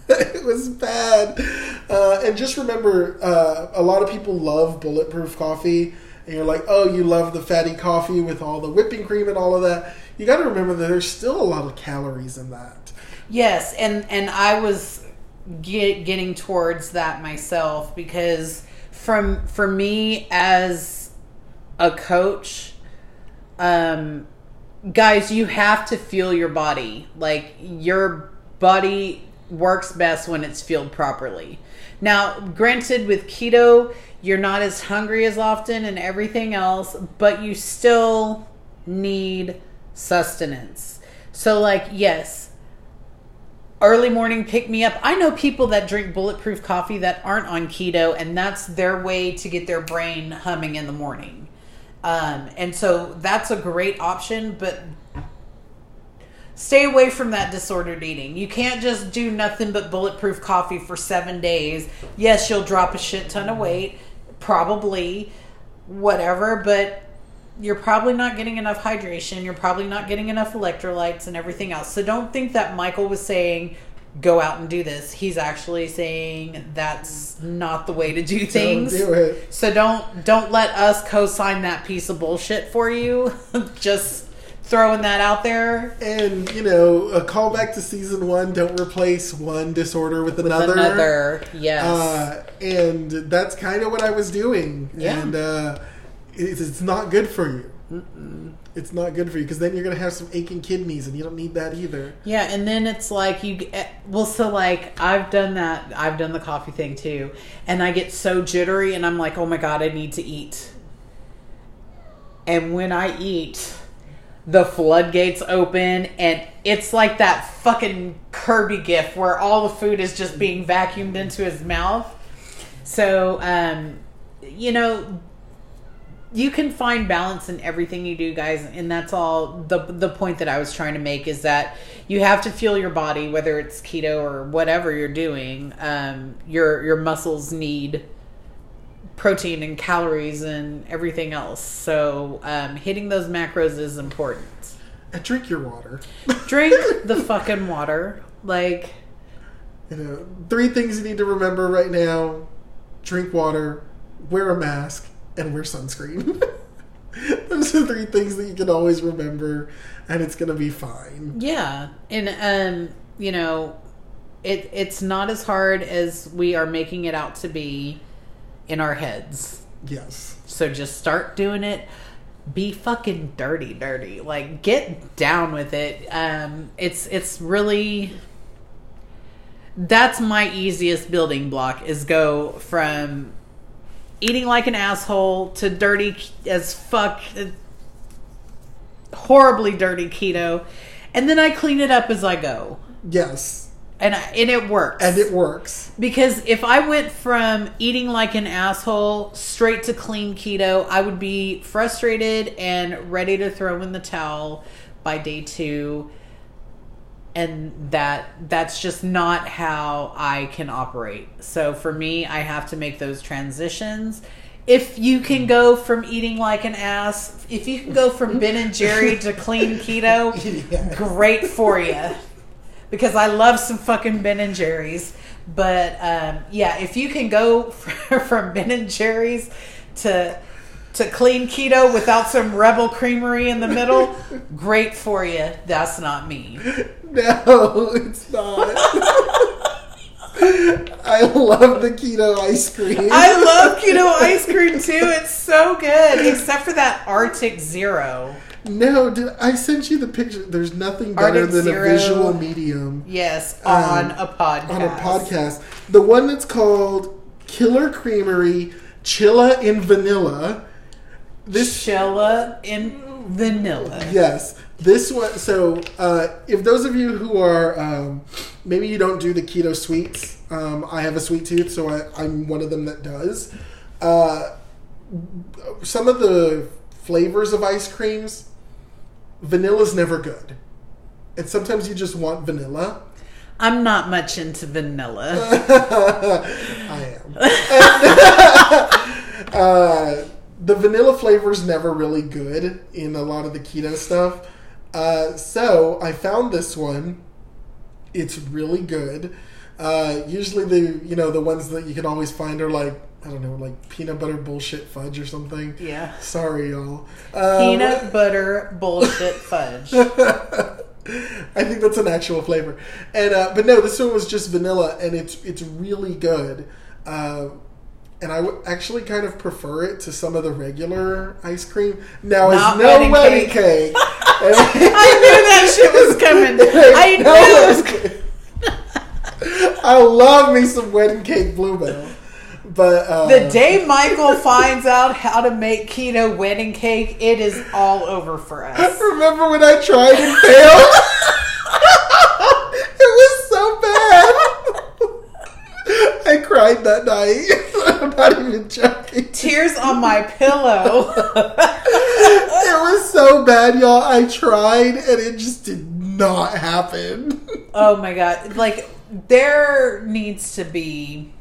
it was bad. Uh, and just remember, uh, a lot of people love bulletproof coffee, and you're like, oh, you love the fatty coffee with all the whipping cream and all of that. You got to remember that there's still a lot of calories in that. Yes, and and I was get, getting towards that myself because from for me as a coach, um, guys, you have to feel your body. Like your body works best when it's fueled properly. Now, granted, with keto, you're not as hungry as often and everything else, but you still need sustenance. So, like, yes, early morning pick me up. I know people that drink bulletproof coffee that aren't on keto, and that's their way to get their brain humming in the morning. Um, and so that's a great option, but stay away from that disordered eating. You can't just do nothing but bulletproof coffee for seven days. Yes, you'll drop a shit ton of weight, probably, whatever, but you're probably not getting enough hydration. You're probably not getting enough electrolytes and everything else. So don't think that Michael was saying, go out and do this. He's actually saying that's not the way to do things. Don't do it. So don't don't let us co-sign that piece of bullshit for you. [laughs] Just throwing that out there. And you know, a callback to season one: don't replace one disorder with another. Another, yes. Uh, and that's kind of what I was doing. Yeah. And uh, it's, it's not good for you. It's not good for you because then you're going to have some aching kidneys, and you don't need that either. Yeah, and then it's like you get, well, so like I've done that. I've done the coffee thing too, and I get so jittery, and I'm like, oh my god, I need to eat. And when I eat, the floodgates open, and it's like that fucking Kirby gif where all the food is just being vacuumed into his mouth. So, um, you know, you can find balance in everything you do guys and that's all the the point that I was trying to make is that you have to feel your body whether it's keto or whatever you're doing um, your your muscles need protein and calories and everything else. So um, hitting those macros is important. And drink your water. [laughs] drink [laughs] the fucking water. Like You know, three things you need to remember right now: drink water, wear a mask, and wear sunscreen. [laughs] Those are three things that you can always remember, and it's gonna be fine. Yeah, and um, you know, it it's not as hard as we are making it out to be in our heads. Yes. So just start doing it. Be fucking dirty, dirty. Like get down with it. Um, it's it's really that's my easiest building block is go from eating like an asshole to dirty as fuck, horribly dirty keto, and then I clean it up as I go, Yes. and I, and it works. And it works. Because if I went from eating like an asshole straight to clean keto, I would be frustrated and ready to throw in the towel by day 2 and that that's just not how I can operate. So for me, I have to make those transitions. If you can go from eating like an ass, if you can go from Ben and Jerry to clean [laughs] keto, Yes. great for you because I love some fucking Ben and Jerry's. But um, yeah, if you can go [laughs] from Ben and Jerry's to to clean keto without some rebel creamery in the middle, [laughs] great for you. That's not me. No, it's not. I love the keto ice cream. I love keto ice cream too. It's so good, except for that Arctic Zero. No, did I sent you the picture? There's nothing better Arctic than Zero. a visual medium Yes, Um, on a podcast. on a podcast. The one that's called Killer Creamery Chilla in Vanilla. This Chilla in vanilla. Yes, this one. So, uh, if those of you who are um, maybe you don't do the keto sweets, um, I have a sweet tooth, so I, I'm one of them that does. Uh, some of the flavors of ice creams, vanilla's never good, and sometimes you just want vanilla. I'm not much into vanilla. [laughs] I am. [laughs] [laughs] uh, the vanilla flavor is never really good in a lot of the keto stuff. Uh, so I found this one. It's really good. Uh, usually the you know the ones that you can always find are like I don't know like peanut butter bullshit fudge or something. Yeah. Sorry, y'all. Um, Peanut butter bullshit [laughs] fudge. I think that's an actual flavor. And uh, but no, this one was just vanilla, and it's it's really good. Uh, and I would actually kind of prefer it to some of the regular ice cream. Now Not it's no wedding wedding, cake. cake. [laughs] I knew that shit was coming. [laughs] I No knew it was wedding cake. [laughs] I love me some wedding cake Blue Bell. But uh, The day Michael finds out how to make keto wedding cake, it is all over for us. Remember when I tried and failed? it was so bad. I cried that night. I'm [laughs] not even joking. Tears on my pillow. [laughs] It was so bad, y'all. I tried and it just did not happen. [laughs] oh my god. Like, there needs to be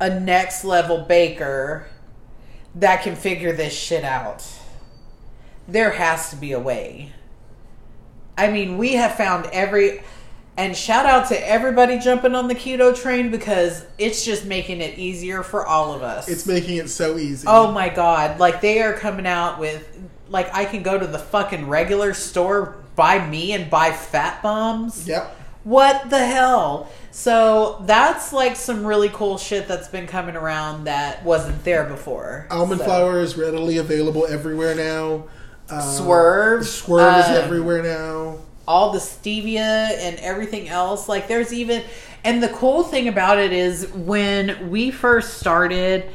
a next level baker that can figure this shit out. There has to be a way. I mean, we have found every. And shout out to everybody jumping on the keto train because it's just making it easier for all of us. It's making it so easy. Oh my god! Like they are coming out with like I can go to the fucking regular store, buy me and buy fat bombs. Yep. What the hell? So that's like some really cool shit that's been coming around that wasn't there before. Almond So- flour is readily available everywhere now. Uh, Swerve, Swerve is um, everywhere now. All the stevia and everything else. Like there's even and the cool thing about it is when we first started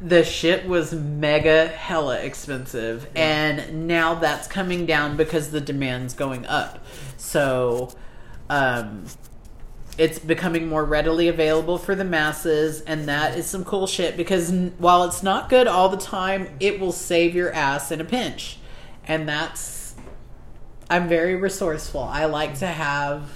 the shit was mega hella expensive and now that's coming down because the demand's going up. So um it's becoming more readily available for the masses and that is some cool shit because while it's not good all the time it will save your ass in a pinch and that's I'm very resourceful. I like to have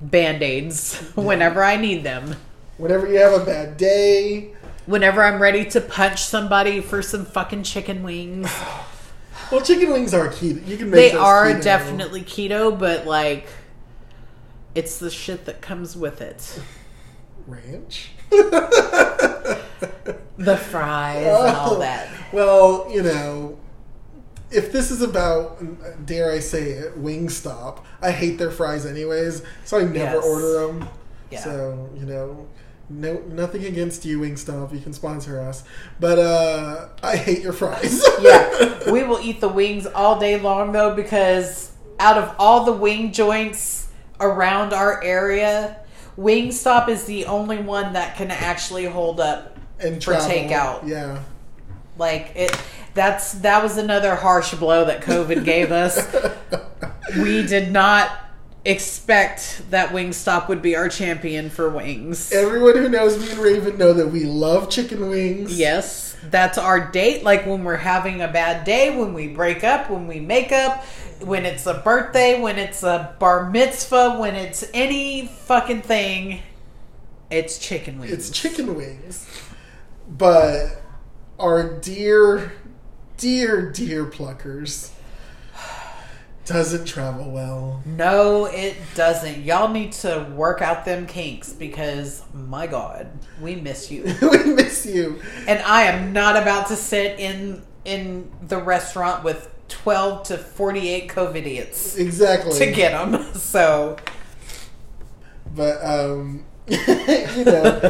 band aids [laughs] whenever I need them. Whenever you have a bad day, Whenever I'm ready to punch somebody for some fucking chicken wings. [sighs] well, chicken wings are keto. You can make They are keto. definitely keto, but like, it's the shit that comes with it. ranch. The fries and all [laughs] that. Well, you know, if this is about, dare I say it, Wingstop, I hate their fries anyways, so I never Yes. order them. Yeah. So, you know, No, nothing against you, Wingstop. You can sponsor us, but uh, I hate your fries. [laughs] yeah, [laughs] we will eat the wings all day long though because out of all the wing joints around our area, Wingstop is the only one that can actually hold up and for takeout. Yeah. Like it that's that was another harsh blow that COVID gave us. [laughs] we did not expect that Wingstop would be our champion for wings. Everyone who knows me and Raven know that we love chicken wings. Yes, that's our date. Like when we're having a bad day, when we break up, when we make up, when it's a birthday, when it's a bar mitzvah, when it's any fucking thing, it's chicken wings. It's chicken wings. But our dear, dear, dear pluckers doesn't travel well. No, it doesn't. Y'all need to work out them kinks because my god, we miss you. [laughs] we miss you. and I am not about to sit in in the restaurant with 12 to 48 covidiots Exactly. to get them. [laughs] So, But um, [laughs] you know,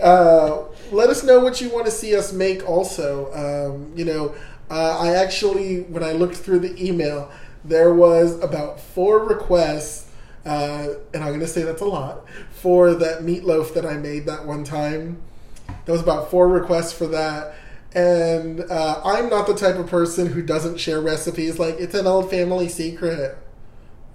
uh, let us know what you want to see us make. Also, um, you know, uh, I actually when I looked through the email, there was about four requests, uh, and I'm going to say that's a lot for that meatloaf that I made that one time. There was about four requests for that. And uh, I'm not the type of person who doesn't share recipes. Like it's an old family secret.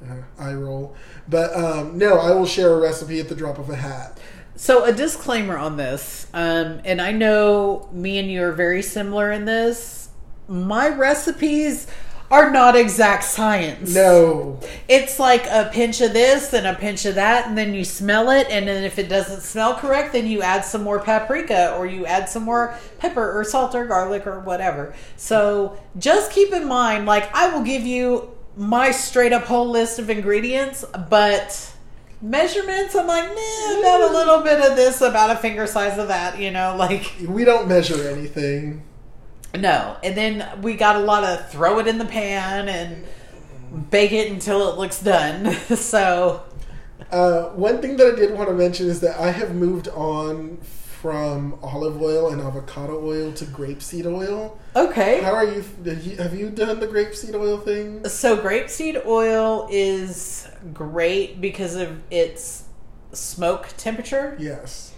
Uh, I roll. But um, no, I will share a recipe at the drop of a hat. so a disclaimer on this, um, and I know me and you are very similar in this. My recipes are not exact science. No. It's like a pinch of this and a pinch of that, and then you smell it, and then if it doesn't smell correct, then you add some more paprika or you add some more pepper or salt or garlic or whatever. So just keep in mind, like, I will give you my straight up whole list of ingredients, but measurements, I'm like, nah, about a little bit of this, about a finger size of that, you know, like. We don't measure anything. No, and then we got a lot of throw it in the pan and bake it until it looks done. [laughs] so Uh, one thing that I did want to mention is that I have moved on from olive oil and avocado oil to grapeseed oil. okay. How are you? you- Have you done the grapeseed oil thing? So grapeseed oil is great because of its smoke temperature. Yes.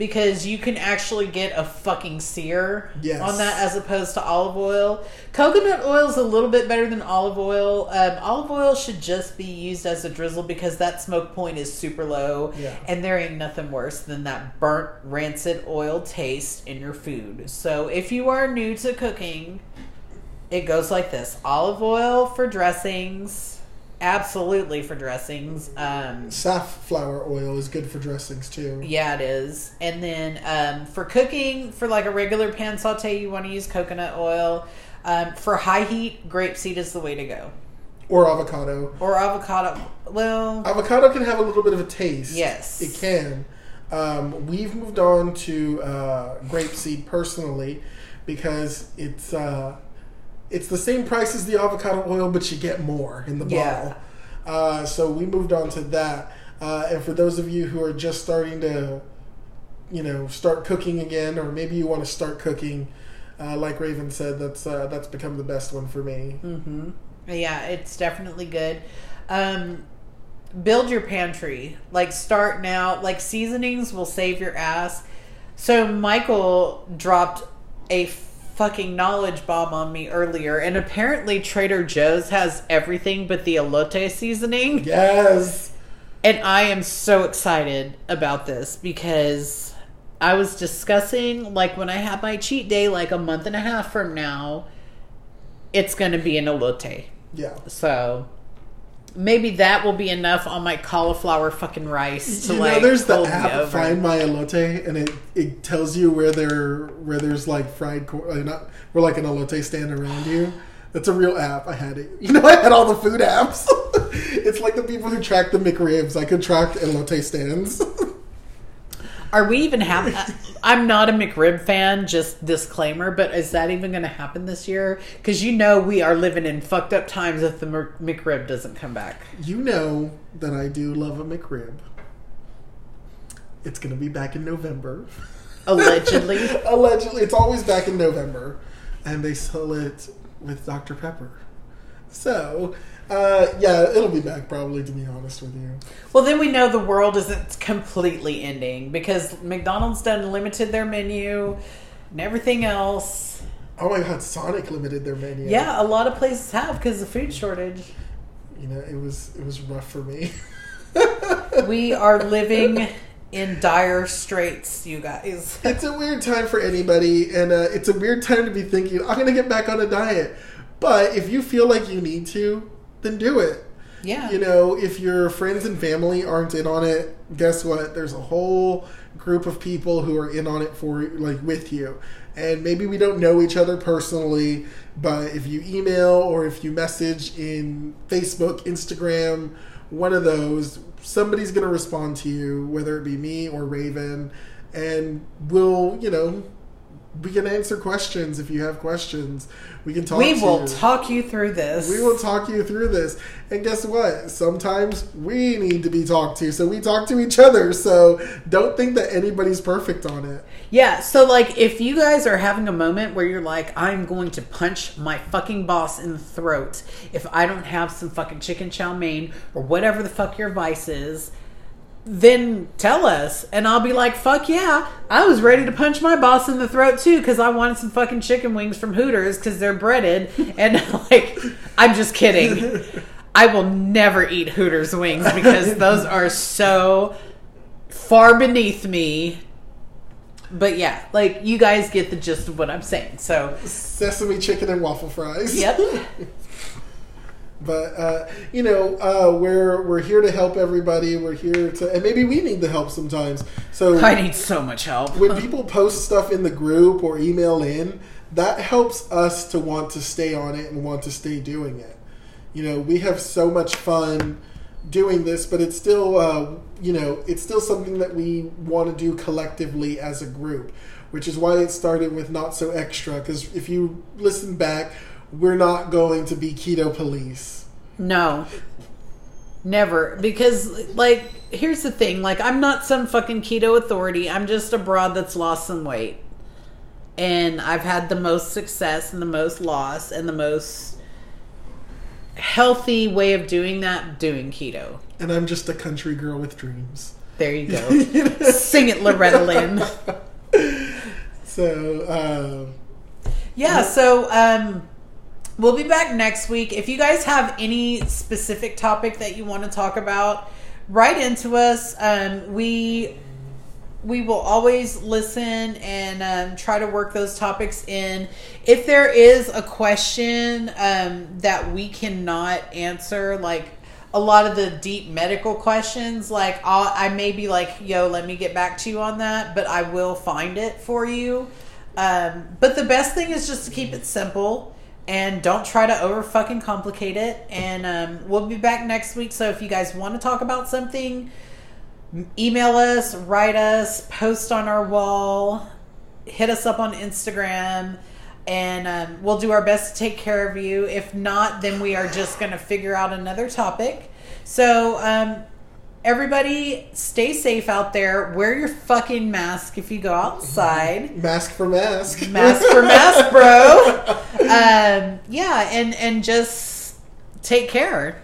Because you can actually get a fucking sear Yes. on that as opposed to olive oil. Coconut oil is a little bit better than olive oil. Um, olive oil should just be used as a drizzle because that smoke point is super low. Yeah. And there ain't nothing worse than that burnt, rancid oil taste in your food. So if you are new to cooking, it goes like this olive oil for dressings, absolutely for dressings. Um, Safflower oil is good for dressings too. yeah, it is. And then um, for cooking, for like a regular pan saute, you want to use coconut oil. Um, for high heat, grapeseed is the way to go. Or avocado. Or avocado. Well, Avocado can have a little bit of a taste. Yes. It can. Um, we've moved on to uh, grapeseed personally because it's uh, it's the same price as the avocado oil, but you get more in the Yeah. bottle. Uh, so we moved on to that. Uh, and for those of you who are just starting to, you know, start cooking again, or maybe you want to start cooking, uh, like Raven said, that's uh, that's become the best one for me. hmm Yeah, it's definitely good. Um, build your pantry. Like start now. Like seasonings will save your ass. So Michael dropped a fucking knowledge bomb on me earlier, and apparently Trader Joe's has everything but the elote seasoning. Yes. And I am so excited about this because I was discussing, like, when I have my cheat day, like a month and a half from now, it's going to be an elote. Yeah. So maybe that will be enough on my cauliflower fucking rice to you like know, there's the app. Find My Elote, and it, it tells you where there where there's like fried corn, uh, not where like an elote stand around you. That's a real app. I had it. [laughs] You know, I had all the food apps. [laughs] it's like the people who track the McRibs. I could track elote stands. [laughs] Are we even having? Uh, I'm not a McRib fan. Just disclaimer, but is that even going to happen this year? Because you know we are living in fucked up times if the McRib doesn't come back. you know that I do love a McRib. it's going to be back in November. Allegedly. [laughs] Allegedly, it's always back in November, and they sell it with Dr Pepper. So, uh, yeah, it'll be back probably. To be honest with you, Well, then we know the world isn't completely ending because McDonald's done limited their menu and everything else. oh my God, Sonic limited their menu. Yeah, a lot of places have because of food shortage. you know it was it was rough for me. [laughs] We are living [laughs] in dire straits, you guys. it's a weird time for anybody, and uh, it's a weird time to be thinking, I'm going to get back on a diet. But if you feel like you need to, then do it. Yeah. You know, if your friends and family aren't in on it, guess what? There's a whole group of people who are in on it for like with you. And maybe we don't know each other personally, but if you email or if you message in Facebook, Instagram, one of those, somebody's going to respond to you, whether it be me or Raven, and we'll, you know, we can answer questions if you have questions. We can talk we will you. talk you through this. We will talk you through this. And guess what? Sometimes we need to be talked to. So we talk to each other. So don't think that anybody's perfect on it. Yeah, so like if you guys are having a moment where you're like, I'm going to punch my fucking boss in the throat if I don't have some fucking chicken chow mein or whatever the fuck your vice is, then tell us. And I'll be like, fuck yeah, I was ready to punch my boss in the throat too because I wanted some fucking chicken wings from Hooters because they're breaded. [laughs] And like, I'm just kidding. I will never eat Hooters wings because [laughs] those are so far beneath me but yeah, like you guys get the gist of what I'm saying. So, Sesame chicken and waffle fries. yep. [laughs] But uh, you know, uh, we're we're here to help everybody. We're here to, and maybe we need the help sometimes. So [laughs] I need so much help. when people post stuff in the group or email in, that helps us to want to stay on it and want to stay doing it. You know, we have so much fun doing this, but it's still, uh, you know, it's still something that we want to do collectively as a group, which is why it started with Not So Extra. Because if you listen back, we're not going to be keto police. No. Never. Because, like, here's the thing like, I'm not some fucking keto authority. I'm just a broad that's lost some weight. And I've had the most success and the most loss and the most healthy way of doing that doing keto. And I'm just a country girl with dreams. There you go. [laughs] Sing it, Loretta Lynn. [laughs] So, uh, Yeah, so um we'll be back next week. If you guys have any specific topic that you want to talk about, write into us. Um we we will always listen and um, try to work those topics in. If there is a question um, that we cannot answer, like a lot of the deep medical questions, like I'll, I may be like, "Yo, let me get back to you on that," but I will find it for you. Um, but the best thing is just to keep it simple and don't try to over fucking complicate it. And um, we'll be back next week. So if you guys want to talk about something email us, write us, post on our wall, hit us up on Instagram, and um, we'll do our best to take care of you. If not, then we are just going to figure out another topic. So, um, everybody, stay safe out there. Wear your fucking mask if you go outside. [laughs] mask for mask. [laughs] Mask for mask, bro. [laughs] Um, yeah, and and just take care.